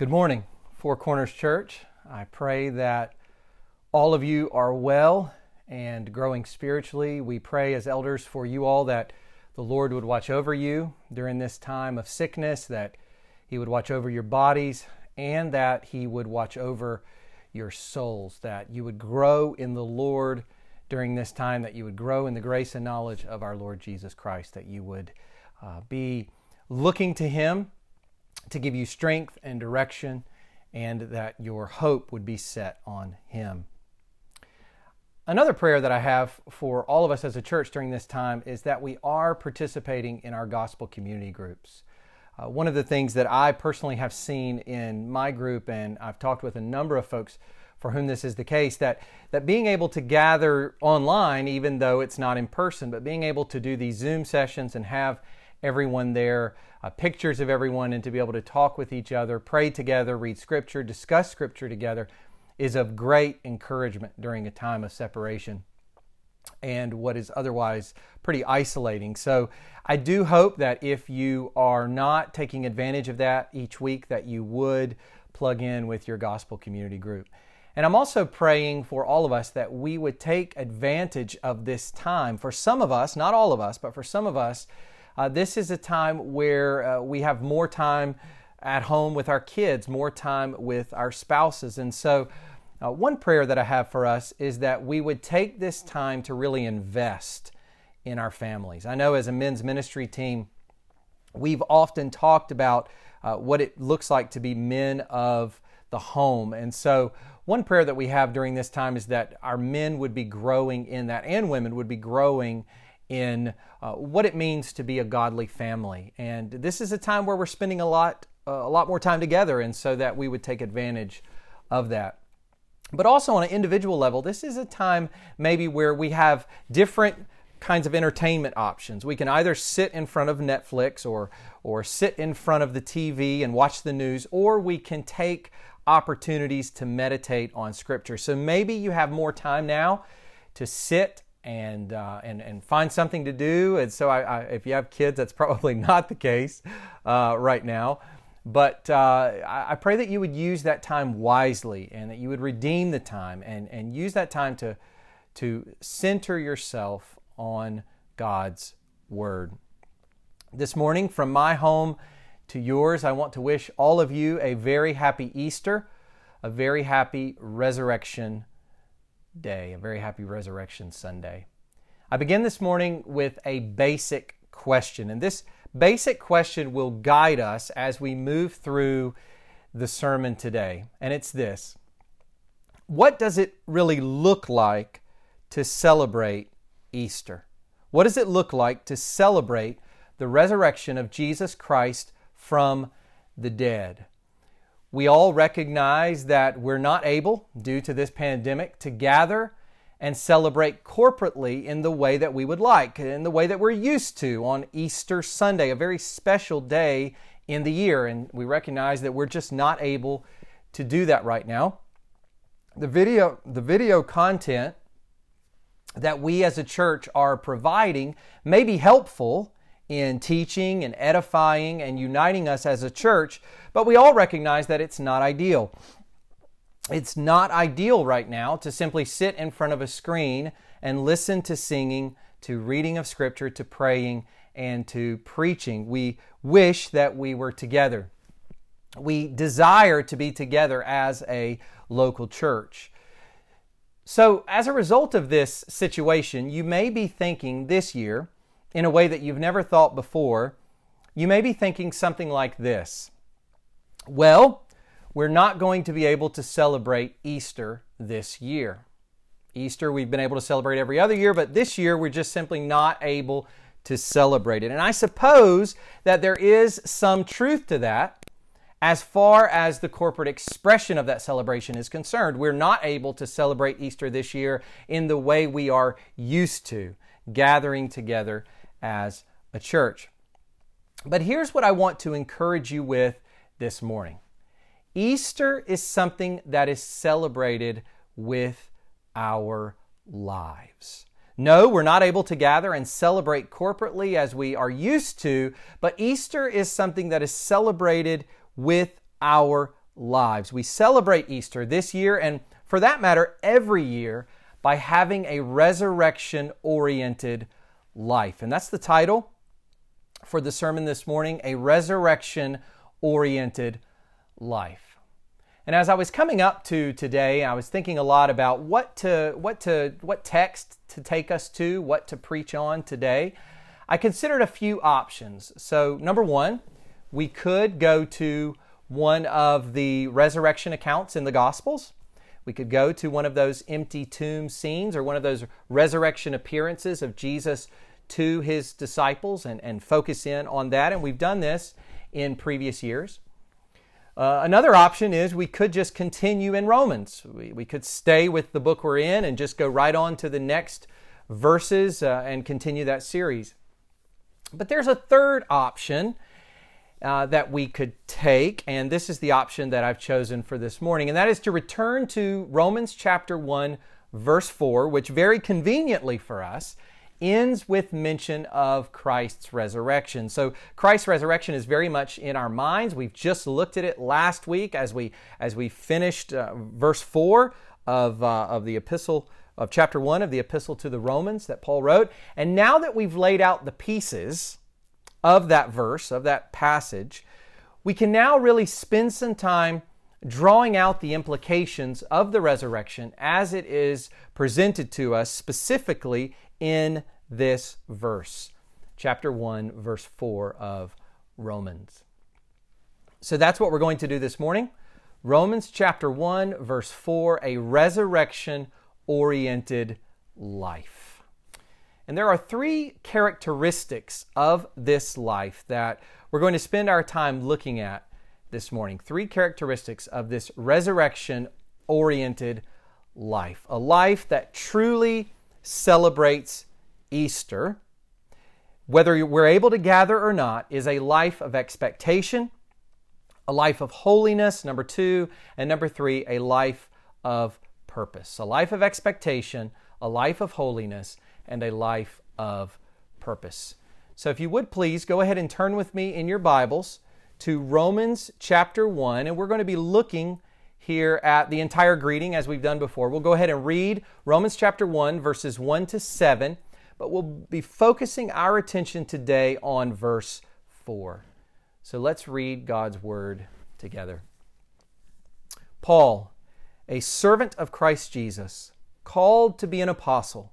Good morning, Four Corners Church. I pray that all of you are well and growing spiritually. We pray as elders for you all that the Lord would watch over you during this time of sickness, that He would watch over your bodies, and that He would watch over your souls, that you would grow in the Lord during this time, that you would grow in the grace and knowledge of our Lord Jesus Christ, that you would uh, be looking to Him to give you strength and direction, and that your hope would be set on Him. Another prayer that I have for all of us as a church during this time is that we are participating in our gospel community groups. Uh, one of the things that I personally have seen in my group, and I've talked with a number of folks for whom this is the case, that, that being able to gather online, even though it's not in person, but being able to do these Zoom sessions and have everyone there, uh, pictures of everyone, and to be able to talk with each other, pray together, read scripture, discuss scripture together is of great encouragement during a time of separation and what is otherwise pretty isolating. So I do hope that if you are not taking advantage of that each week, that you would plug in with your gospel community group. And I'm also praying for all of us that we would take advantage of this time. For some of us, not all of us, but for some of us, uh, this is a time where uh, we have more time at home with our kids, more time with our spouses. And so, uh, one prayer that I have for us is that we would take this time to really invest in our families. I know as a men's ministry team, we've often talked about uh, what it looks like to be men of the home. And so, one prayer that we have during this time is that our men would be growing in that, and women would be growing in uh, what it means to be a godly family. And this is a time where we're spending a lot, uh, a lot more time together, and so that we would take advantage of that. But also on an individual level, this is a time maybe where we have different kinds of entertainment options. We can either sit in front of Netflix or or sit in front of the TV and watch the news, or we can take opportunities to meditate on Scripture. So maybe you have more time now to sit and uh, and and find something to do. And so, I, I, if you have kids, that's probably not the case uh, right now. But uh, I, I pray that you would use that time wisely, and that you would redeem the time, and and use that time to to center yourself on God's word. This morning, from my home to yours, I want to wish all of you a very happy Easter, a very happy resurrection day, a very happy Resurrection Sunday. I begin this morning with a basic question, and this basic question will guide us as we move through the sermon today. And it's this What does it really look like to celebrate Easter? What does it look like to celebrate the resurrection of Jesus Christ from the dead? We all recognize that we're not able, due to this pandemic, to gather and celebrate corporately in the way that we would like, in the way that we're used to on Easter Sunday, a very special day in the year. And we recognize that we're just not able to do that right now. The video, the video content that we as a church are providing may be helpful in teaching and edifying and uniting us as a church, but we all recognize that it's not ideal. It's not ideal right now to simply sit in front of a screen and listen to singing, to reading of scripture, to praying, and to preaching. We wish that we were together. We desire to be together as a local church. So, as a result of this situation, you may be thinking this year, in a way that you've never thought before, you may be thinking something like this Well, we're not going to be able to celebrate Easter this year. Easter, we've been able to celebrate every other year, but this year we're just simply not able to celebrate it. And I suppose that there is some truth to that as far as the corporate expression of that celebration is concerned. We're not able to celebrate Easter this year in the way we are used to, gathering together as a church. But here's what I want to encourage you with this morning Easter is something that is celebrated with our lives. No, we're not able to gather and celebrate corporately as we are used to, but Easter is something that is celebrated with our lives. We celebrate Easter this year, and for that matter, every year, by having a resurrection oriented life. And that's the title for the sermon this morning a resurrection oriented life. And as I was coming up to today, I was thinking a lot about what to what to what text to take us to, what to preach on today. I considered a few options. So, number 1, we could go to one of the resurrection accounts in the Gospels. We could go to one of those empty tomb scenes or one of those resurrection appearances of Jesus to his disciples and, and focus in on that. And we've done this in previous years. Uh, another option is we could just continue in Romans. We, we could stay with the book we're in and just go right on to the next verses uh, and continue that series. But there's a third option uh, that we could take, and this is the option that I've chosen for this morning, and that is to return to Romans chapter 1, verse 4, which very conveniently for us ends with mention of Christ's resurrection. So Christ's resurrection is very much in our minds. We've just looked at it last week as we as we finished uh, verse 4 of uh, of the epistle of chapter 1 of the epistle to the Romans that Paul wrote. And now that we've laid out the pieces of that verse, of that passage, we can now really spend some time drawing out the implications of the resurrection as it is presented to us specifically in this verse, chapter 1, verse 4 of Romans. So that's what we're going to do this morning. Romans chapter 1, verse 4, a resurrection oriented life. And there are three characteristics of this life that we're going to spend our time looking at this morning. Three characteristics of this resurrection oriented life. A life that truly celebrates Easter, whether we're able to gather or not, is a life of expectation, a life of holiness, number two, and number three, a life of purpose. A life of expectation, a life of holiness, and a life of purpose. So, if you would please go ahead and turn with me in your Bibles to Romans chapter 1, and we're going to be looking here at the entire greeting as we've done before. We'll go ahead and read Romans chapter 1, verses 1 to 7, but we'll be focusing our attention today on verse 4. So let's read God's word together. Paul, a servant of Christ Jesus, called to be an apostle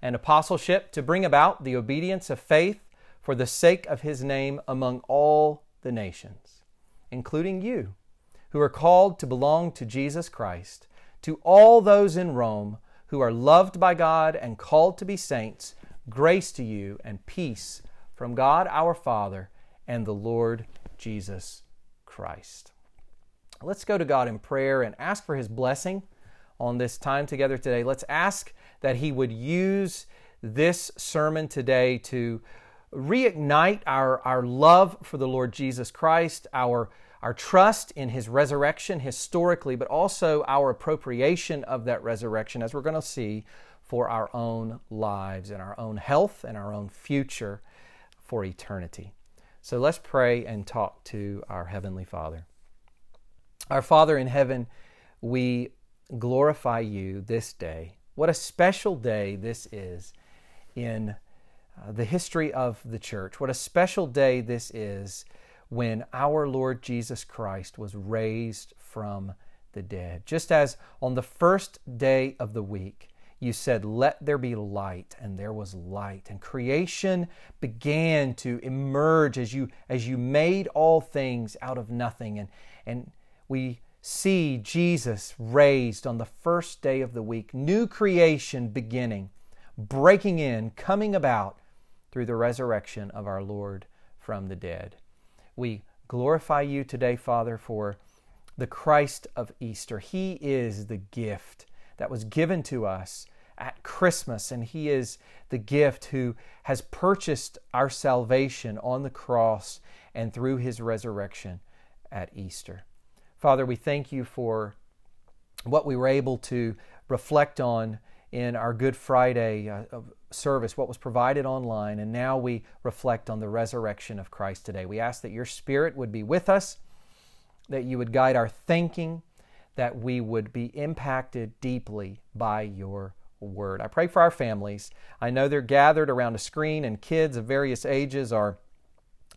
and apostleship to bring about the obedience of faith for the sake of his name among all the nations, including you, who are called to belong to Jesus Christ, to all those in Rome who are loved by God and called to be saints, grace to you and peace from God our Father and the Lord Jesus Christ. Let's go to God in prayer and ask for his blessing on this time together today. Let's ask that He would use this sermon today to reignite our, our love for the Lord Jesus Christ, our, our trust in His resurrection historically, but also our appropriation of that resurrection, as we're going to see, for our own lives and our own health and our own future for eternity. So let's pray and talk to our Heavenly Father. Our Father in heaven, we glorify you this day. What a special day this is in uh, the history of the church. What a special day this is when our Lord Jesus Christ was raised from the dead. Just as on the first day of the week, you said, Let there be light, and there was light. And creation began to emerge as you, as you made all things out of nothing. And, and we see Jesus raised on the first day of the week, new creation beginning, breaking in, coming about through the resurrection of our Lord from the dead. We glorify you today, Father, for the Christ of Easter. He is the gift that was given to us at Christmas, and He is the gift who has purchased our salvation on the cross and through His resurrection at Easter. Father, we thank you for what we were able to reflect on in our Good Friday uh, service, what was provided online, and now we reflect on the resurrection of Christ today. We ask that your Spirit would be with us, that you would guide our thinking, that we would be impacted deeply by your word. I pray for our families. I know they're gathered around a screen, and kids of various ages are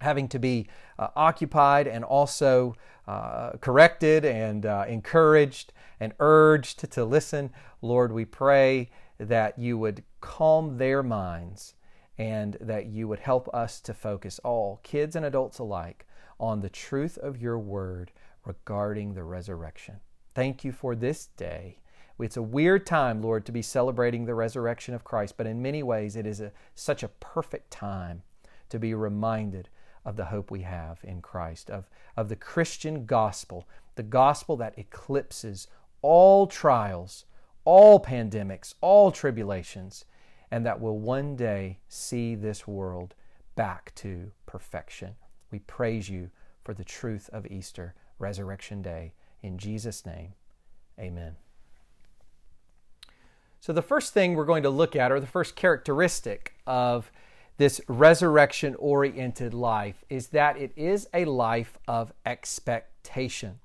having to be uh, occupied and also uh, corrected and uh, encouraged and urged to listen. Lord, we pray that you would calm their minds and that you would help us to focus all, kids and adults alike, on the truth of your word regarding the resurrection. Thank you for this day. It's a weird time, Lord, to be celebrating the resurrection of Christ, but in many ways it is a, such a perfect time to be reminded of the hope we have in Christ, of, of the Christian gospel, the gospel that eclipses all trials, all pandemics, all tribulations, and that will one day see this world back to perfection. We praise you for the truth of Easter, Resurrection Day. In Jesus' name, amen. So, the first thing we're going to look at, or the first characteristic of this resurrection oriented life, is that it is a life of expectation.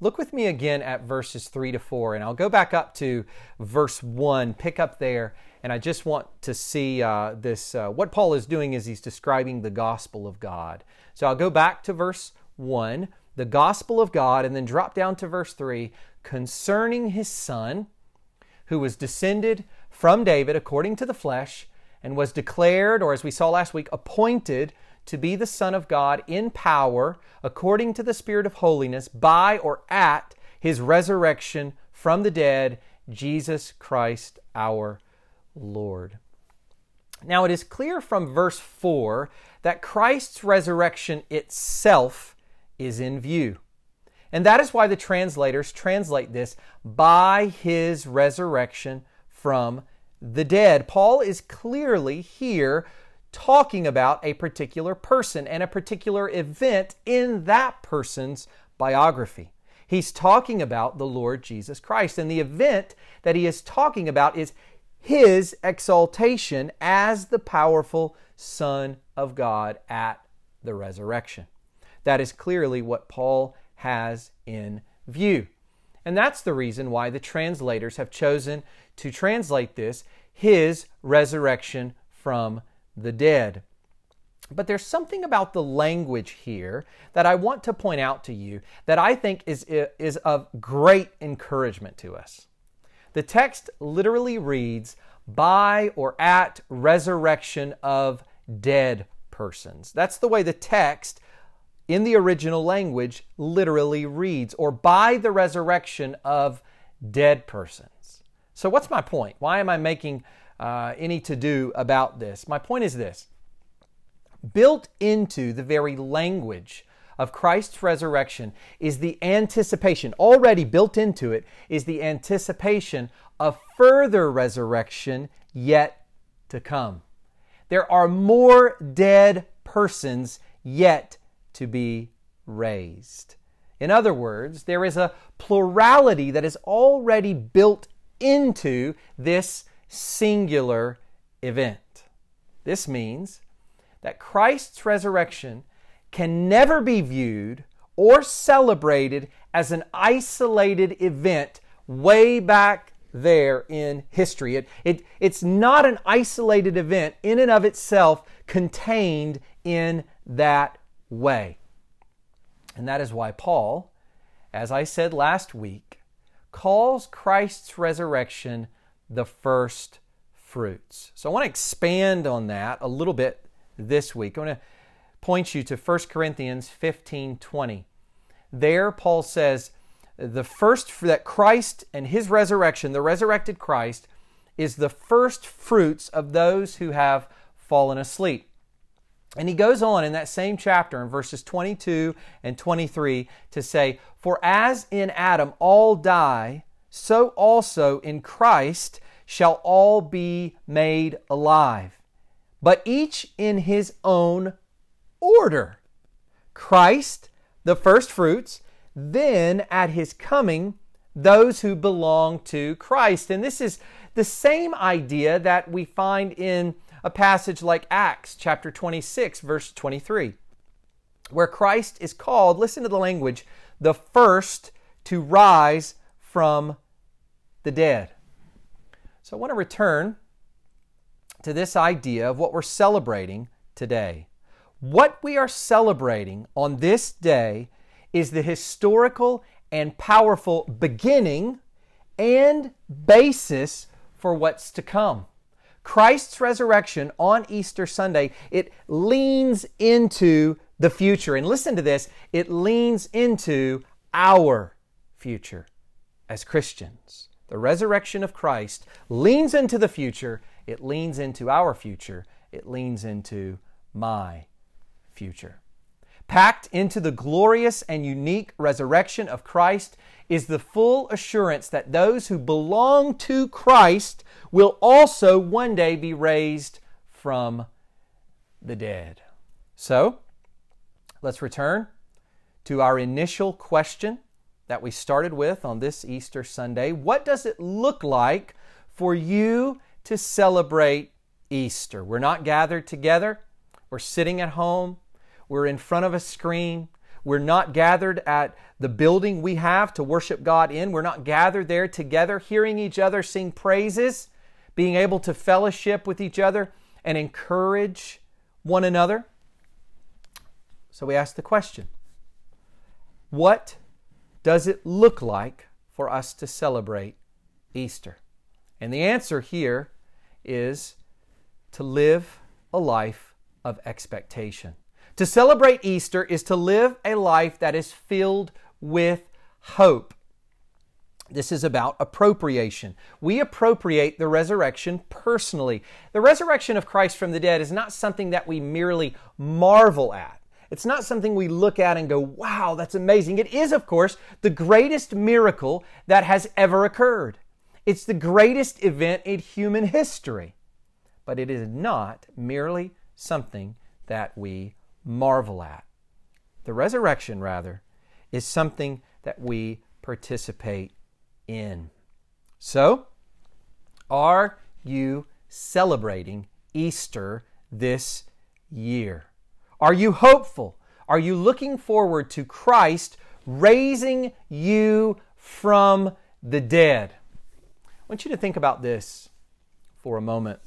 Look with me again at verses 3 to 4, and I'll go back up to verse 1, pick up there, and I just want to see uh, this. Uh, what Paul is doing is he's describing the gospel of God. So I'll go back to verse 1, the gospel of God, and then drop down to verse 3, concerning his son who was descended from David according to the flesh, and was declared, or as we saw last week, appointed to be the Son of God in power according to the Spirit of holiness by or at his resurrection from the dead, Jesus Christ our Lord. Now it is clear from verse 4 that Christ's resurrection itself is in view. And that is why the translators translate this by his resurrection from the dead. Paul is clearly here talking about a particular person and a particular event in that person's biography. He's talking about the Lord Jesus Christ. And the event that he is talking about is his exaltation as the powerful Son of God at the resurrection. That is clearly what Paul has in view. And that's the reason why the translators have chosen to translate this his resurrection from the dead. But there's something about the language here that I want to point out to you that I think is, is of great encouragement to us. The text literally reads, by or at resurrection of dead persons. That's the way the text in the original language literally reads, or by the resurrection of dead persons. So, what's my point? Why am I making uh, any to do about this? My point is this built into the very language of Christ's resurrection is the anticipation, already built into it, is the anticipation of further resurrection yet to come. There are more dead persons yet to be raised. In other words, there is a plurality that is already built into this singular event. This means that Christ's resurrection can never be viewed or celebrated as an isolated event way back there in history. It, it, it's not an isolated event in and of itself contained in that way. And that is why Paul, as I said last week, calls Christ's resurrection the first fruits. So I want to expand on that a little bit this week. I want to point you to 1 Corinthians 15 20. There, Paul says, the first that Christ and his resurrection, the resurrected Christ, is the first fruits of those who have fallen asleep. And he goes on in that same chapter in verses 22 and 23 to say, For as in Adam all die, so also in Christ shall all be made alive, but each in his own order. Christ, the first fruits, then at his coming, those who belong to Christ. And this is the same idea that we find in a passage like Acts chapter 26, verse 23, where Christ is called, listen to the language, the first to rise from the dead. So I want to return to this idea of what we're celebrating today. What we are celebrating on this day is the historical and powerful beginning and basis for what's to come. Christ's resurrection on Easter Sunday, it leans into the future. And listen to this it leans into our future as Christians. The resurrection of Christ leans into the future, it leans into our future, it leans into my future. Packed into the glorious and unique resurrection of Christ is the full assurance that those who belong to Christ will also one day be raised from the dead. So, let's return to our initial question that we started with on this Easter Sunday. What does it look like for you to celebrate Easter? We're not gathered together, we're sitting at home we're in front of a screen. We're not gathered at the building we have to worship God in. We're not gathered there together, hearing each other sing praises, being able to fellowship with each other and encourage one another. So we ask the question What does it look like for us to celebrate Easter? And the answer here is to live a life of expectation. To celebrate Easter is to live a life that is filled with hope. This is about appropriation. We appropriate the resurrection personally. The resurrection of Christ from the dead is not something that we merely marvel at. It's not something we look at and go, wow, that's amazing. It is, of course, the greatest miracle that has ever occurred. It's the greatest event in human history. But it is not merely something that we marvel at. The resurrection, rather, is something that we participate in. So, are you celebrating Easter this year? Are you hopeful? Are you looking forward to Christ raising you from the dead? I want you to think about this for a moment.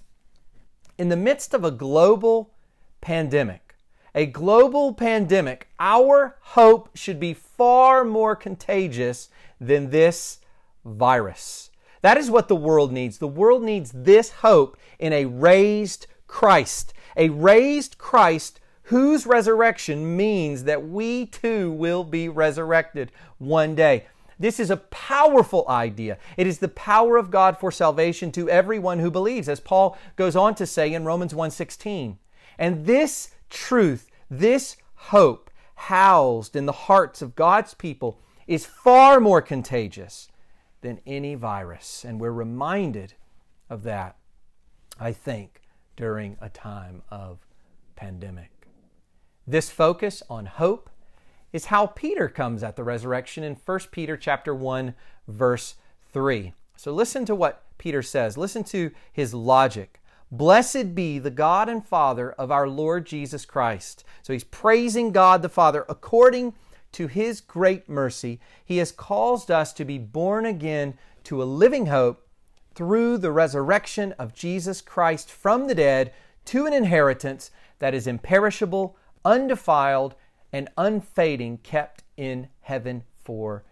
In the midst of a global pandemic, a global pandemic, our hope should be far more contagious than this virus. That is what the world needs. The world needs this hope in a raised Christ, a raised Christ whose resurrection means that we too will be resurrected one day. This is a powerful idea. It is the power of God for salvation to everyone who believes, as Paul goes on to say in Romans 1:16. And this truth, this hope housed in the hearts of God's people is far more contagious than any virus. And we're reminded of that, I think, during a time of pandemic. This focus on hope is how Peter comes at the resurrection in 1 Peter chapter 1 verse 3. So listen to what Peter says. Listen to his logic. Blessed be the God and Father of our Lord Jesus Christ. So he's praising God the Father according to his great mercy. He has caused us to be born again to a living hope through the resurrection of Jesus Christ from the dead to an inheritance that is imperishable, undefiled, and unfading, kept in heaven for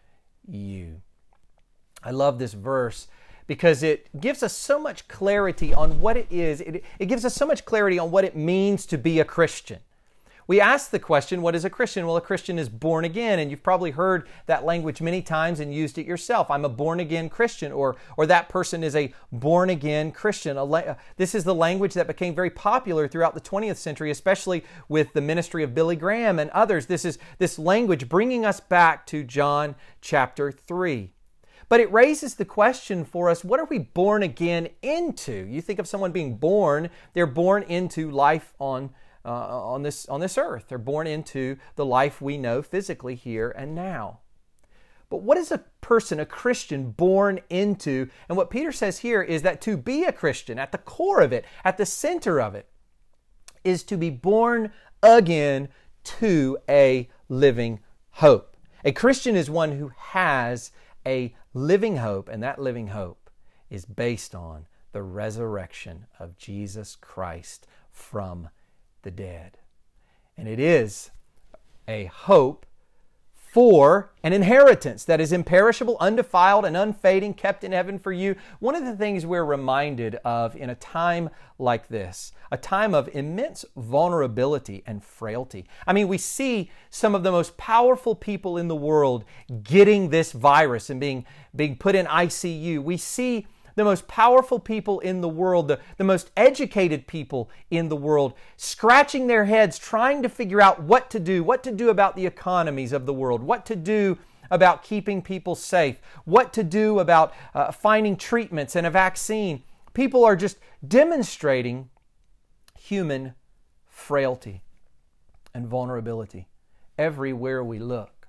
you. I love this verse because it gives us so much clarity on what it is. It, it gives us so much clarity on what it means to be a Christian. We ask the question, what is a Christian? Well, a Christian is born again, and you've probably heard that language many times and used it yourself. I'm a born again Christian, or, or that person is a born again Christian. This is the language that became very popular throughout the 20th century, especially with the ministry of Billy Graham and others. This is this language bringing us back to John chapter 3. But it raises the question for us what are we born again into? You think of someone being born, they're born into life on, uh, on, this, on this earth. They're born into the life we know physically here and now. But what is a person, a Christian, born into? And what Peter says here is that to be a Christian, at the core of it, at the center of it, is to be born again to a living hope. A Christian is one who has a living hope, and that living hope is based on the resurrection of Jesus Christ from the dead. And it is a hope for an inheritance that is imperishable, undefiled, and unfading, kept in heaven for you. One of the things we're reminded of in a time like this, a time of immense vulnerability and frailty. I mean, we see some of the most powerful people in the world getting this virus and being, being put in ICU. We see the most powerful people in the world, the, the most educated people in the world, scratching their heads trying to figure out what to do, what to do about the economies of the world, what to do about keeping people safe, what to do about uh, finding treatments and a vaccine. People are just demonstrating human frailty and vulnerability. Everywhere we look,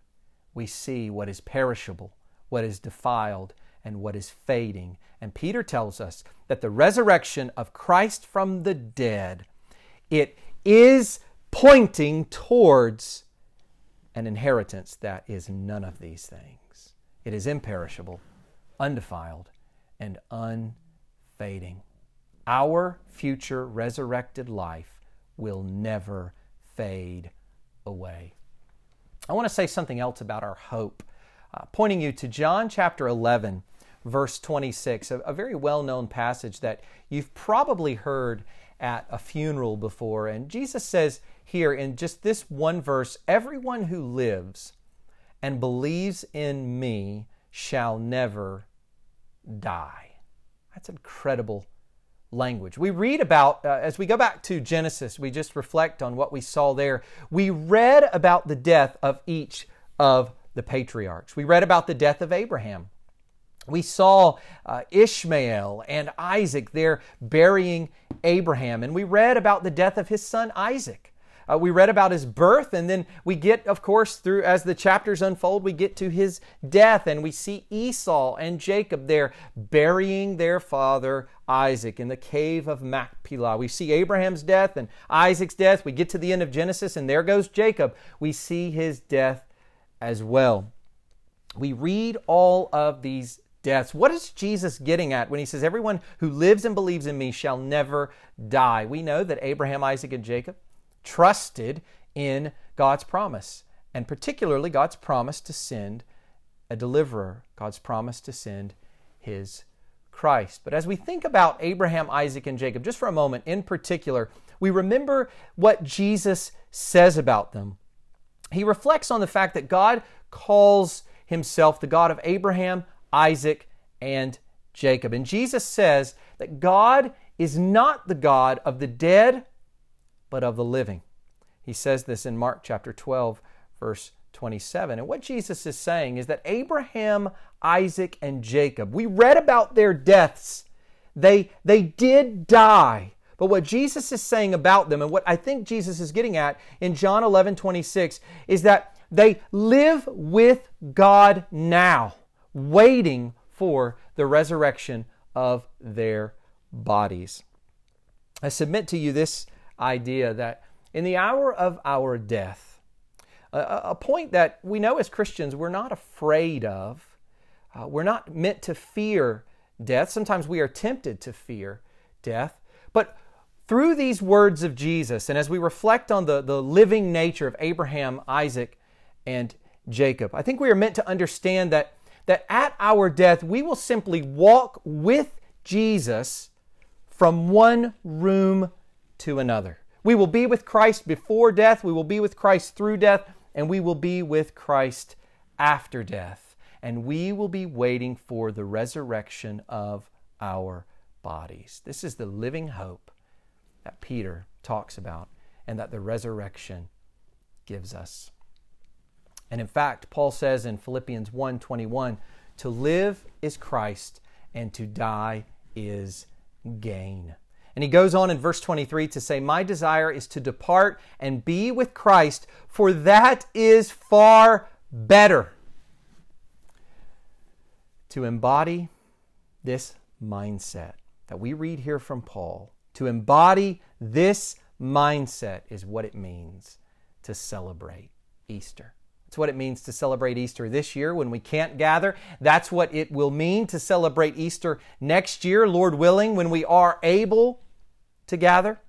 we see what is perishable, what is defiled, and what is fading. And Peter tells us that the resurrection of Christ from the dead, it is pointing towards an inheritance that is none of these things. It is imperishable, undefiled, and unfading. Our future resurrected life will never fade away. I want to say something else about our hope, uh, pointing you to John chapter 11 verse 26, a, a very well known passage that you've probably heard at a funeral before. And Jesus says here in just this one verse everyone who lives and believes in me shall never die. That's incredible language. We read about, uh, as we go back to Genesis, we just reflect on what we saw there. We read about the death of each of the patriarchs. We read about the death of Abraham. We saw uh, Ishmael and Isaac there burying Abraham, and we read about the death of his son Isaac. Uh, we read about his birth, and then we get, of course, through as the chapters unfold, we get to his death, and we see Esau and Jacob there burying their father Isaac in the cave of Machpelah. We see Abraham's death and Isaac's death. We get to the end of Genesis, and there goes Jacob. We see his death as well. We read all of these deaths. What is Jesus getting at when he says, Everyone who lives and believes in me shall never die? We know that Abraham, Isaac, and Jacob trusted in God's promise, and particularly God's promise to send a deliverer, God's promise to send his Christ. But as we think about Abraham, Isaac, and Jacob, just for a moment in particular, we remember what Jesus says about them. He reflects on the fact that God calls himself the God of Abraham, Isaac, and Jacob. And Jesus says that God is not the God of the dead, but of the living. He says this in Mark chapter 12, verse 27. And what Jesus is saying is that Abraham, Isaac, and Jacob, we read about their deaths. They, they did die. But what Jesus is saying about them, and what I think Jesus is getting at in John 11, 26, is that they live with God now waiting for the resurrection of their bodies. I submit to you this idea that in the hour of our death, a, a point that we know as Christians we're not afraid of, uh, we're not meant to fear death. Sometimes we are tempted to fear death, but through these words of Jesus, and as we reflect on the, the living nature of Abraham, Isaac, and Jacob, I think we are meant to understand that that at our death we will simply walk with Jesus from one room to another. We will be with Christ before death, we will be with Christ through death, and we will be with Christ after death. And we will be waiting for the resurrection of our bodies. This is the living hope that Peter talks about and that the resurrection gives us. And in fact, Paul says in Philippians 1:21, to live is Christ and to die is gain. And he goes on in verse 23 to say, My desire is to depart and be with Christ, for that is far better. To embody this mindset that we read here from Paul, to embody this mindset is what it means to celebrate Easter. It's what it means to celebrate Easter this year when we can't gather. That's what it will mean to celebrate Easter next year, Lord willing, when we are able to gather.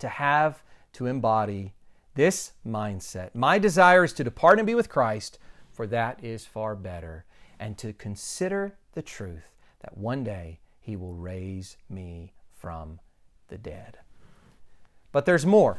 To have, to embody this mindset. My desire is to depart and be with Christ, for that is far better. And to consider the truth that one day He will raise me from the dead. But there's more.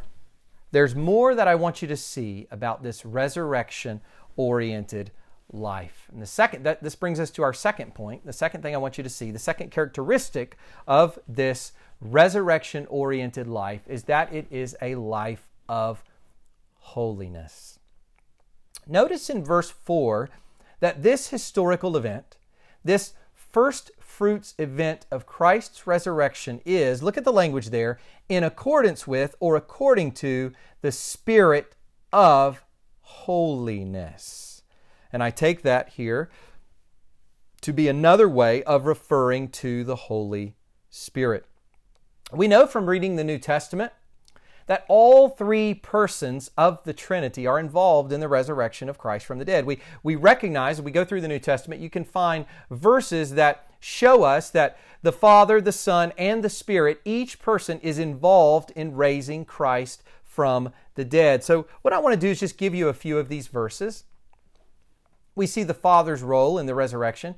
There's more that I want you to see about this resurrection oriented life. And the second that this brings us to our second point. The second thing I want you to see, the second characteristic of this resurrection oriented life is that it is a life of holiness. Notice in verse 4 that this historical event, this first fruits event of Christ's resurrection is, look at the language there, in accordance with or according to the Spirit of holiness. And I take that here to be another way of referring to the Holy Spirit. We know from reading the New Testament that all three persons of the Trinity are involved in the resurrection of Christ from the dead. We, we recognize, we go through the New Testament, you can find verses that show us that the Father, the Son, and the Spirit, each person is involved in raising Christ from the dead. So, what I want to do is just give you a few of these verses. We see the Father's role in the resurrection,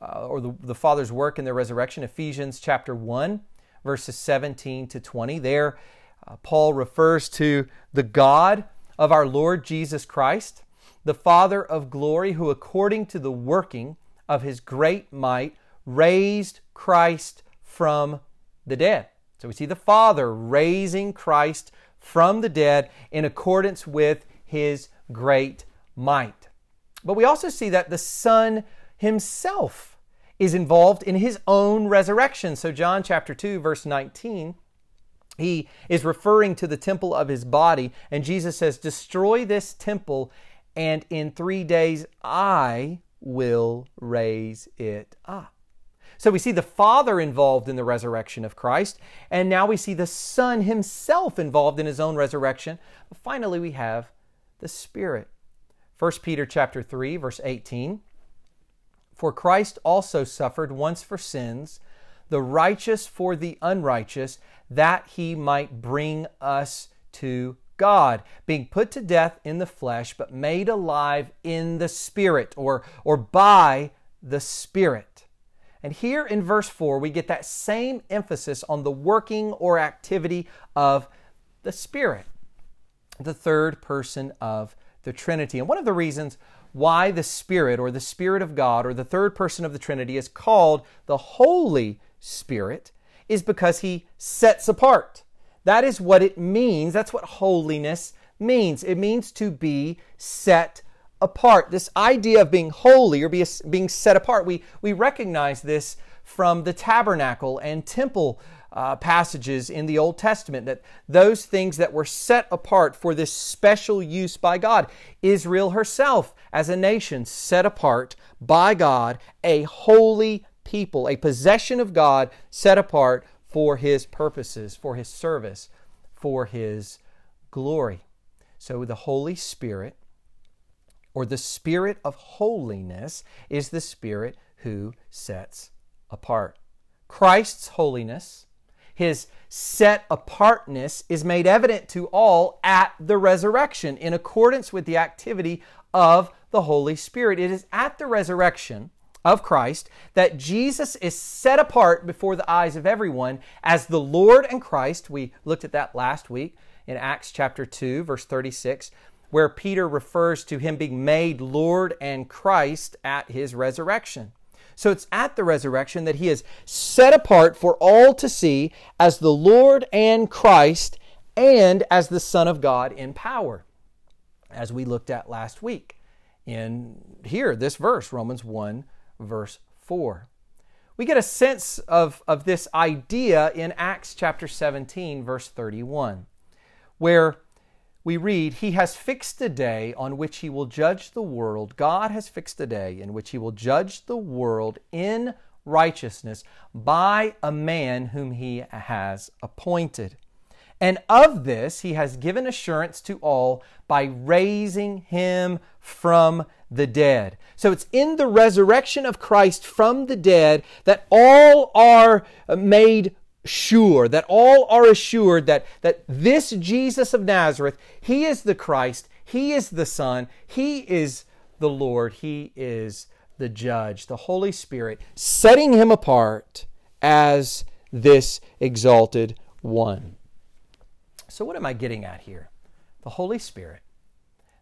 uh, or the, the Father's work in the resurrection, Ephesians chapter 1, verses 17 to 20. There, uh, Paul refers to the God of our Lord Jesus Christ, the Father of glory, who according to the working of his great might raised Christ from the dead. So we see the Father raising Christ from the dead in accordance with his great might. But we also see that the Son himself is involved in his own resurrection. So, John chapter 2, verse 19 he is referring to the temple of his body, and Jesus says, Destroy this temple, and in three days I will raise it up. So we see the Father involved in the resurrection of Christ, and now we see the Son himself involved in his own resurrection. Finally, we have the Spirit. 1 Peter chapter 3, verse 18. For Christ also suffered once for sins the righteous for the unrighteous, that he might bring us to God, being put to death in the flesh, but made alive in the Spirit or, or by the Spirit. And here in verse 4, we get that same emphasis on the working or activity of the Spirit, the third person of the Trinity. And one of the reasons why the Spirit or the Spirit of God or the third person of the Trinity is called the Holy Spirit is because he sets apart. That is what it means. That's what holiness means. It means to be set apart. This idea of being holy or being set apart, we, we recognize this from the tabernacle and temple uh, passages in the Old Testament that those things that were set apart for this special use by God. Israel herself, as a nation, set apart by God, a holy people, a possession of God set apart for His purposes, for His service, for His glory. So the Holy Spirit, or the Spirit of holiness, is the Spirit who sets apart. Christ's holiness, his set apartness, is made evident to all at the resurrection in accordance with the activity of the Holy Spirit. It is at the resurrection of Christ, that Jesus is set apart before the eyes of everyone as the Lord and Christ. We looked at that last week in Acts chapter 2, verse 36, where Peter refers to him being made Lord and Christ at his resurrection. So it's at the resurrection that he is set apart for all to see as the Lord and Christ and as the Son of God in power, as we looked at last week in here, this verse, Romans 1, verse 4. We get a sense of, of this idea in Acts chapter 17, verse 31, where we read, He has fixed a day on which He will judge the world. God has fixed a day in which He will judge the world in righteousness by a man whom He has appointed. And of this He has given assurance to all by raising Him from the dead. So it's in the resurrection of Christ from the dead that all are uh, made sure, that all are assured that, that this Jesus of Nazareth, He is the Christ, He is the Son, He is the Lord, He is the Judge, the Holy Spirit, setting Him apart as this exalted one. So, what am I getting at here? The Holy Spirit,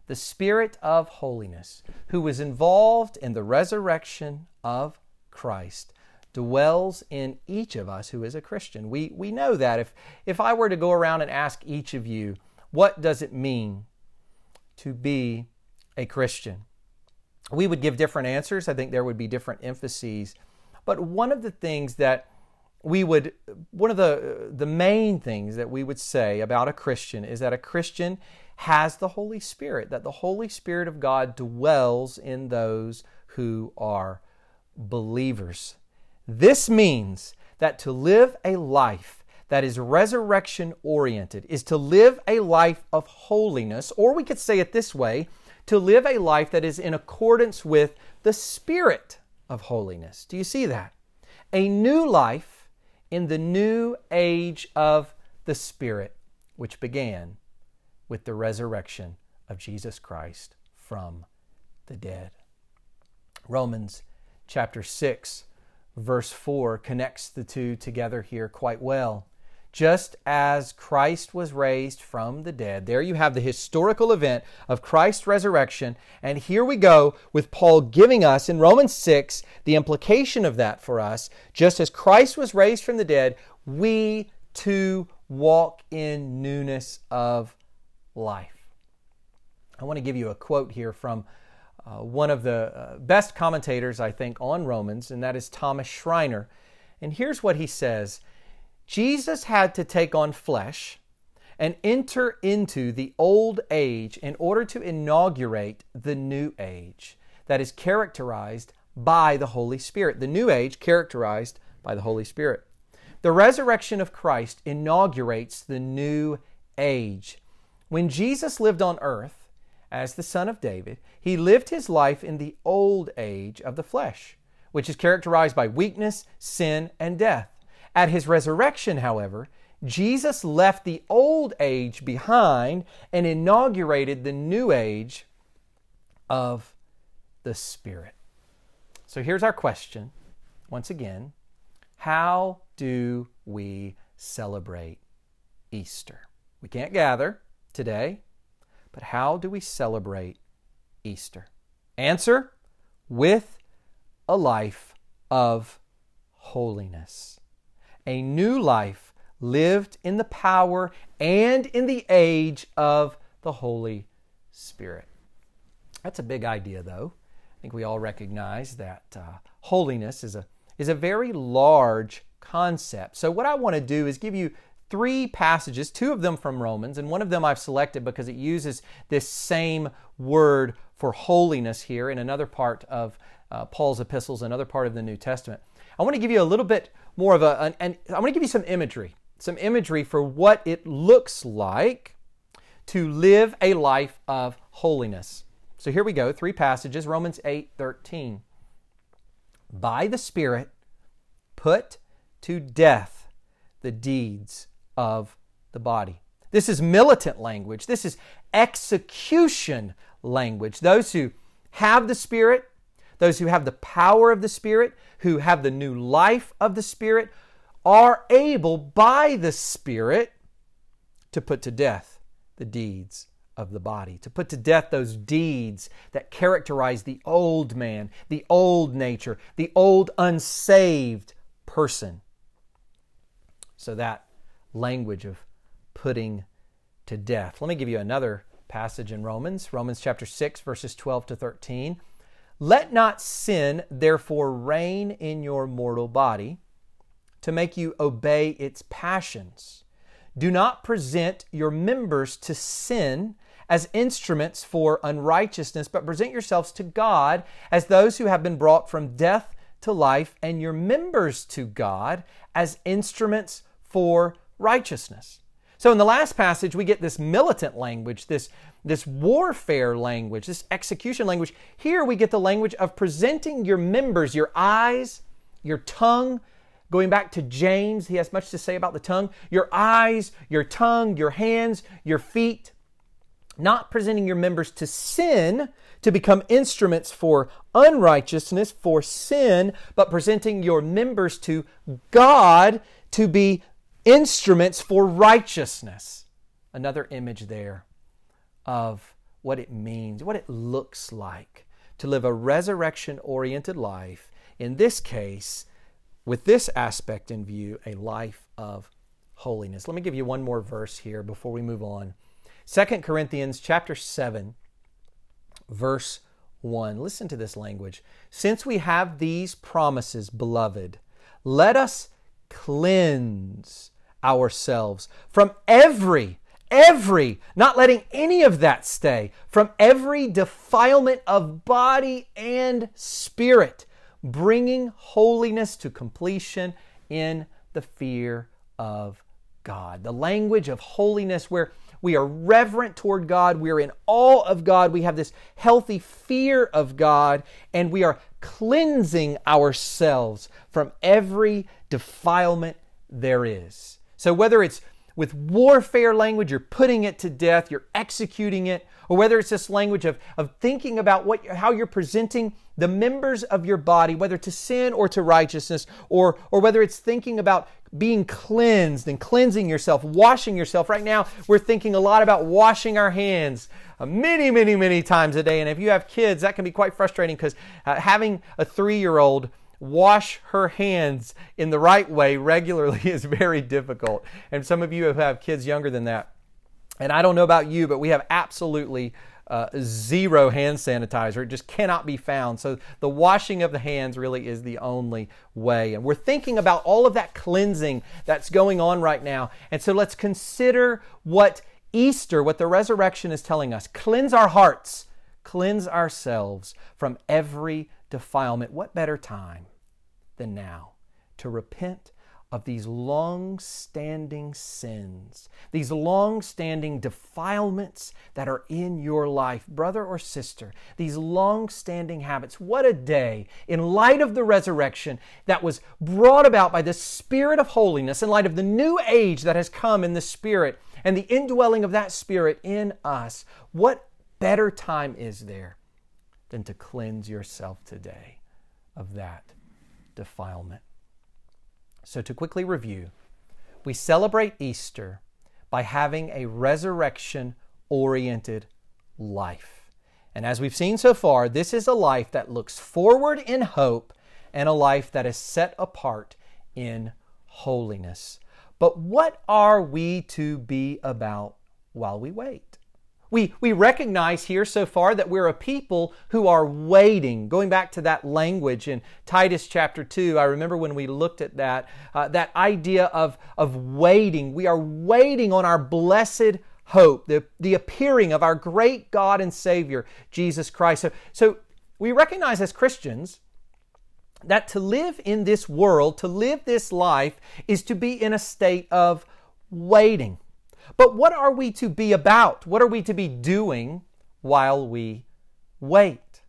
the Spirit of holiness, who was involved in the resurrection of Christ dwells in each of us who is a Christian. We, we know that. If, if I were to go around and ask each of you, what does it mean to be a Christian? We would give different answers. I think there would be different emphases. But one of the things that we would, one of the, the main things that we would say about a Christian is that a Christian has the Holy Spirit, that the Holy Spirit of God dwells in those who are believers. This means that to live a life that is resurrection oriented is to live a life of holiness, or we could say it this way to live a life that is in accordance with the spirit of holiness. Do you see that? A new life in the new age of the Spirit, which began with the resurrection of Jesus Christ from the dead. Romans chapter 6 verse 4 connects the two together here quite well. Just as Christ was raised from the dead, there you have the historical event of Christ's resurrection. And here we go with Paul giving us in Romans 6 the implication of that for us. Just as Christ was raised from the dead, we too walk in newness of life. I want to give you a quote here from uh, one of the uh, best commentators, I think, on Romans, and that is Thomas Schreiner. And here's what he says Jesus had to take on flesh and enter into the old age in order to inaugurate the new age that is characterized by the Holy Spirit. The new age characterized by the Holy Spirit. The resurrection of Christ inaugurates the new age. When Jesus lived on earth, as the son of David, he lived his life in the old age of the flesh, which is characterized by weakness, sin, and death. At his resurrection, however, Jesus left the old age behind and inaugurated the new age of the Spirit. So here's our question once again How do we celebrate Easter? We can't gather today but how do we celebrate Easter? Answer with a life of holiness. A new life lived in the power and in the age of the Holy Spirit. That's a big idea, though. I think we all recognize that uh, holiness is a, is a very large concept. So, what I want to do is give you three passages, two of them from Romans, and one of them I've selected because it uses this same word for holiness here in another part of uh, Paul's epistles, another part of the New Testament. I want to give you a little bit more of a, an, an, I want to give you some imagery, some imagery for what it looks like to live a life of holiness. So here we go, three passages, Romans 8, 13. By the Spirit, put to death the deeds of the body. This is militant language. This is execution language. Those who have the Spirit, those who have the power of the Spirit, who have the new life of the Spirit, are able by the Spirit to put to death the deeds of the body, to put to death those deeds that characterize the old man, the old nature, the old unsaved person. So that language of putting to death. Let me give you another passage in Romans, Romans chapter 6, verses 12 to 13. Let not sin therefore reign in your mortal body to make you obey its passions. Do not present your members to sin as instruments for unrighteousness, but present yourselves to God as those who have been brought from death to life, and your members to God as instruments for righteousness. So in the last passage, we get this militant language, this, this warfare language, this execution language. Here we get the language of presenting your members, your eyes, your tongue. Going back to James, he has much to say about the tongue. Your eyes, your tongue, your hands, your feet. Not presenting your members to sin to become instruments for unrighteousness, for sin, but presenting your members to God to be instruments for righteousness. Another image there of what it means, what it looks like to live a resurrection oriented life. In this case, with this aspect in view, a life of holiness. Let me give you one more verse here before we move on. 2 Corinthians chapter 7 verse 1. Listen to this language. Since we have these promises, beloved, let us cleanse ourselves from every, every, not letting any of that stay, from every defilement of body and spirit, bringing holiness to completion in the fear of God. The language of holiness where we are reverent toward God. We are in awe of God. We have this healthy fear of God, and we are cleansing ourselves from every defilement there is. So whether it's with warfare language, you're putting it to death, you're executing it, or whether it's this language of, of thinking about what, how you're presenting the members of your body, whether to sin or to righteousness, or, or whether it's thinking about being cleansed and cleansing yourself, washing yourself. Right now, we're thinking a lot about washing our hands uh, many, many, many times a day. And if you have kids, that can be quite frustrating because uh, having a three year old wash her hands in the right way regularly is very difficult. And some of you have kids younger than that. And I don't know about you, but we have absolutely uh, zero hand sanitizer. It just cannot be found. So the washing of the hands really is the only way. And we're thinking about all of that cleansing that's going on right now. And so let's consider what Easter, what the resurrection is telling us. Cleanse our hearts, cleanse ourselves from every defilement, what better time than now to repent of these long standing sins, these long standing defilements that are in your life, brother or sister, these long standing habits. What a day in light of the resurrection that was brought about by the Spirit of holiness, in light of the new age that has come in the Spirit and the indwelling of that Spirit in us. What better time is there than to cleanse yourself today of that defilement. So, to quickly review, we celebrate Easter by having a resurrection oriented life. And as we've seen so far, this is a life that looks forward in hope and a life that is set apart in holiness. But what are we to be about while we wait? We, we recognize here so far that we're a people who are waiting. Going back to that language in Titus chapter 2, I remember when we looked at that, uh, that idea of, of waiting. We are waiting on our blessed hope, the, the appearing of our great God and Savior, Jesus Christ. So, so we recognize as Christians that to live in this world, to live this life, is to be in a state of waiting. But what are we to be about? What are we to be doing while we wait?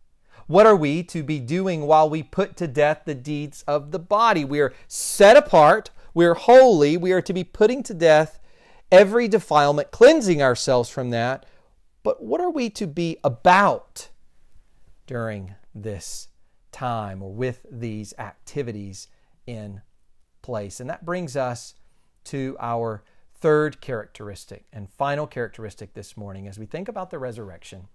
What are we to be doing while we put to death the deeds of the body? We are set apart, we are holy, we are to be putting to death every defilement, cleansing ourselves from that. But what are we to be about during this time or with these activities in place. And that brings us to our third characteristic and final characteristic this morning as we think about the resurrection.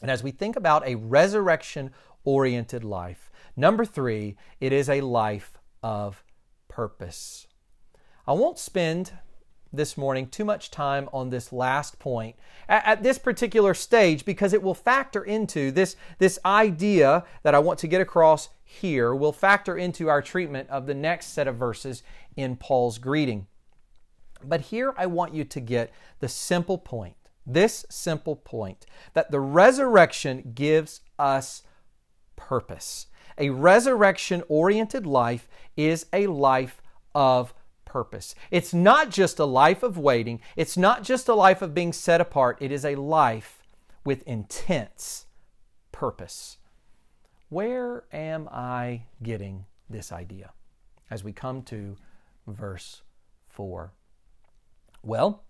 And as we think about a resurrection oriented life, number three, it is a life of purpose. I won't spend this morning too much time on this last point at, at, this particular stage because it will factor into this, this idea that I want to get across here, will factor into our treatment of the next set of verses in Paul's greeting. But here I want you to get the simple point, this simple point, that the resurrection gives us purpose. A resurrection oriented life is a life of purpose. It's not just a life of waiting, it's not just a life of being set apart, it is a life with intense purpose. Where am I getting this idea? As we come to verse 4. Well,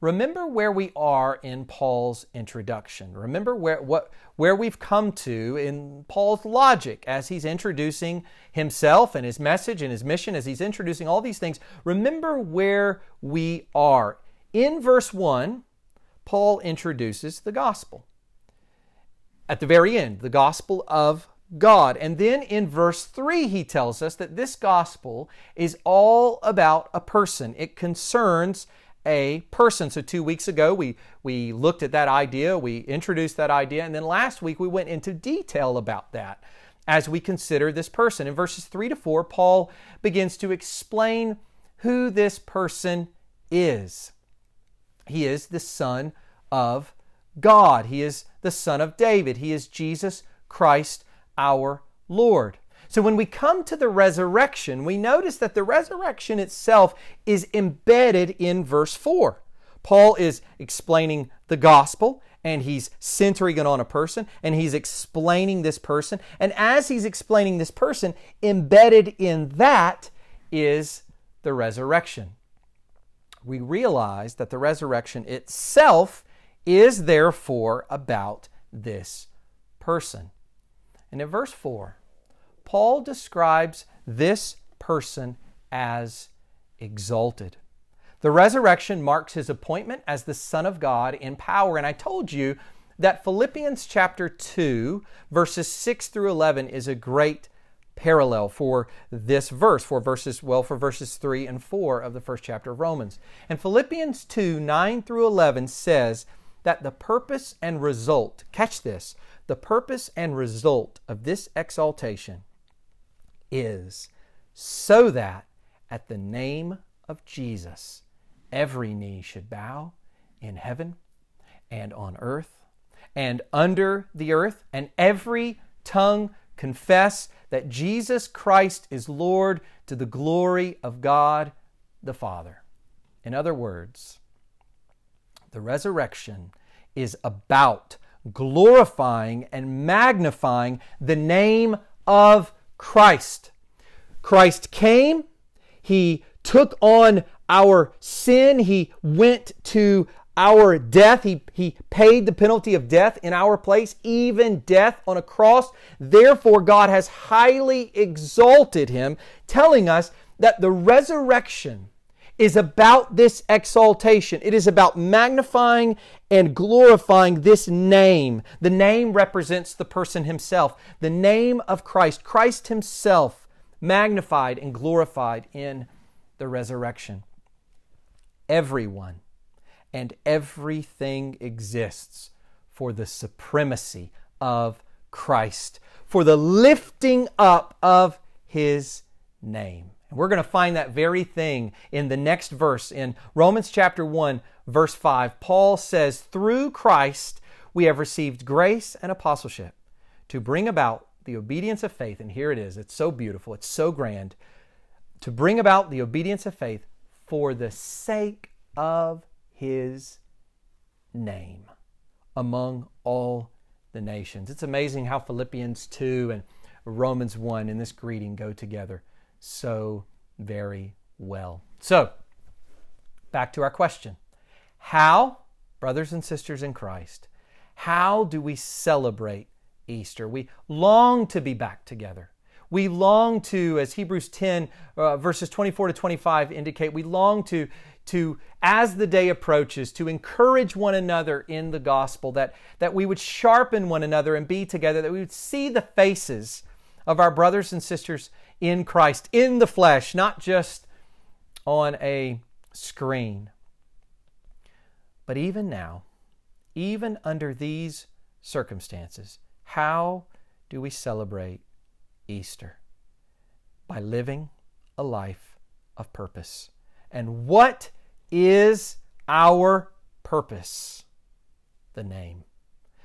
remember where we are in Paul's introduction. Remember where what where we've come to in Paul's logic as he's introducing himself and his message and his mission as he's introducing all these things. Remember where we are. In verse 1, Paul introduces the gospel. At the very end, the gospel of God. And then in verse 3, he tells us that this gospel is all about a person. It concerns a person. So two weeks ago, we, we looked at that idea, we introduced that idea, and then last week we went into detail about that as we consider this person. In verses 3 to 4, Paul begins to explain who this person is. He is the Son of God, He is the Son of David, He is Jesus Christ our Lord. So when we come to the resurrection, we notice that the resurrection itself is embedded in verse 4. Paul is explaining the gospel and he's centering it on a person and he's explaining this person. And as he's explaining this person, embedded in that is the resurrection. We realize that the resurrection itself is therefore about this person. And in verse 4, Paul describes this person as exalted. The resurrection marks his appointment as the Son of God in power. And I told you that Philippians chapter 2, verses 6 through 11, is a great parallel for this verse, for verses, well, for verses 3 and 4 of the first chapter of Romans. And Philippians 2, 9 through 11 says that the purpose and result, catch this, the purpose and result of this exaltation is so that at the name of Jesus, every knee should bow in heaven and on earth and under the earth, and every tongue confess that Jesus Christ is Lord to the glory of God the Father. In other words, the resurrection is about glorifying and magnifying the name of Christ. Christ came, He took on our sin, He went to our death. He, he paid the penalty of death in our place, even death on a cross. Therefore, God has highly exalted him, telling us that the resurrection is about this exaltation. It is about magnifying and glorifying this name. The name represents the person himself, the name of Christ, Christ himself magnified and glorified in the resurrection. Everyone and everything exists for the supremacy of Christ, for the lifting up of his name. And we're going to find that very thing in the next verse in Romans chapter 1, verse 5. Paul says, Through Christ we have received grace and apostleship to bring about the obedience of faith. And here it is. It's so beautiful. It's so grand. To bring about the obedience of faith for the sake of his name among all the nations. It's amazing how Philippians 2 and Romans 1 in this greeting go together so very well. So, back to our question How, brothers and sisters in Christ, how do we celebrate Easter. We long to be back together. We long to, as Hebrews 10, uh, verses 24 to 25 indicate, we long to, to, as the day approaches, to encourage one another in the gospel, that, that we would sharpen one another and be together, that we would see the faces of our brothers and sisters in Christ, in the flesh, not just on a screen. But even now, even under these circumstances, how do we celebrate Easter? By living a life of purpose. And what is our purpose? The name.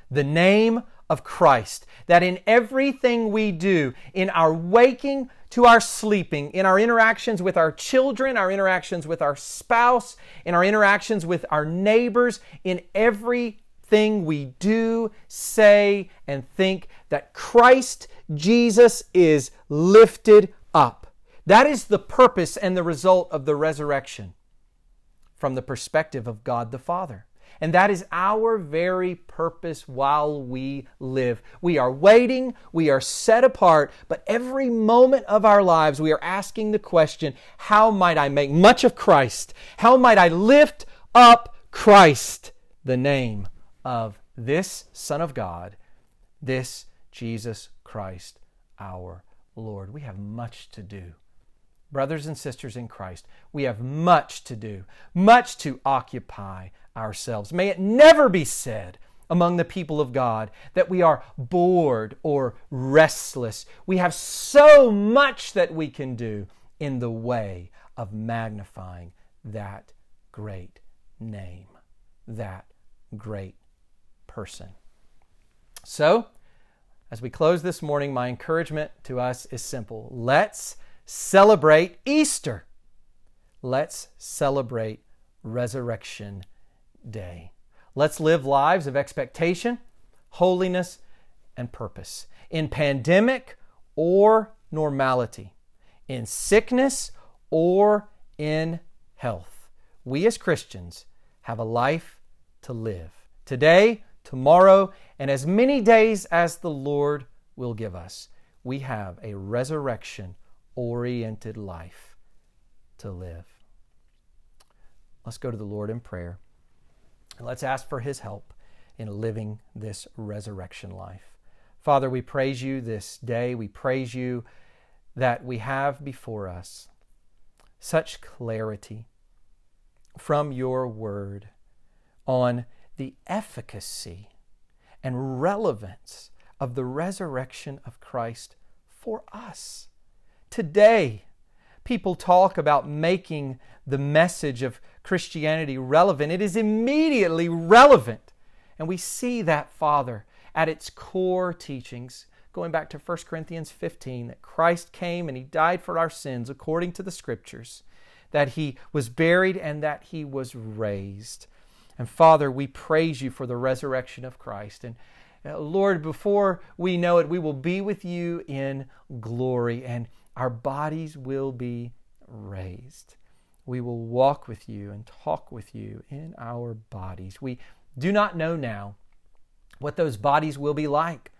The name of Christ. That in everything we do, in our waking to our sleeping, in our interactions with our children, our interactions with our spouse, in our interactions with our neighbors, in everything we do, say, and think, that Christ Jesus is lifted up. That is the purpose and the result of the resurrection from the perspective of God the Father. And that is our very purpose while we live. We are waiting, we are set apart, but every moment of our lives we are asking the question how might I make much of Christ? How might I lift up Christ, the name of this Son of God, this Jesus Christ, our Lord? We have much to do brothers and sisters in Christ, we have much to do, much to occupy ourselves. May it never be said among the people of God that we are bored or restless. We have so much that we can do in the way of magnifying that great name, that great person. So, as we close this morning, my encouragement to us is simple. Let's celebrate Easter. Let's celebrate Resurrection Day. Let's live lives of expectation, holiness, and purpose. In pandemic or normality, in sickness or in health. We as Christians have a life to live. Today, tomorrow, and as many days as the Lord will give us. We have a resurrection oriented life to live. Let's go to the Lord in prayer. And let's ask for His help in living this resurrection life. Father, we praise you this day. We praise you that we have before us such clarity from your word on the efficacy and relevance of the resurrection of Christ for us. Today, people talk about making the message of Christianity relevant. It is immediately relevant. And we see that, Father, at its core teachings, going back to 1 Corinthians 15, that Christ came and He died for our sins according to the Scriptures, that He was buried and that He was raised. And Father, we praise you for the resurrection of Christ. And uh, Lord, before we know it, we will be with you in glory. And our bodies will be raised. We will walk with you and talk with you in our bodies. We do not know now what those bodies will be like.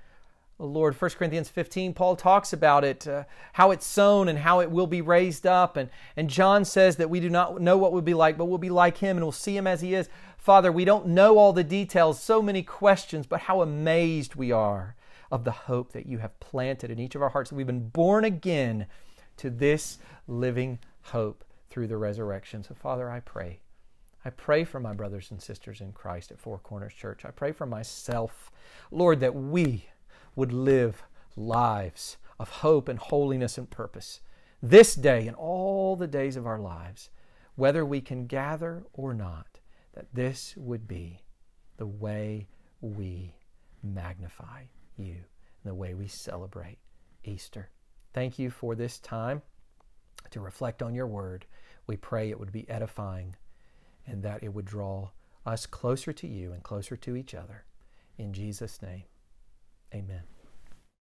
Lord, 1 Corinthians 15, Paul talks about it, uh, how it's sown and how it will be raised up. And, and John says that we do not know what we'll be like, but we'll be like him and we'll see him as he is. Father, we don't know all the details, so many questions, but how amazed we are of the hope that you have planted in each of our hearts, that we've been born again to this living hope through the resurrection. So, Father, I pray. I pray for my brothers and sisters in Christ at Four Corners Church. I pray for myself, Lord, that we would live lives of hope and holiness and purpose this day and all the days of our lives, whether we can gather or not, that this would be the way we magnify you in the way we celebrate Easter. Thank you for this time to reflect on your word. We pray it would be edifying and that it would draw us closer to you and closer to each other. In Jesus' name, amen.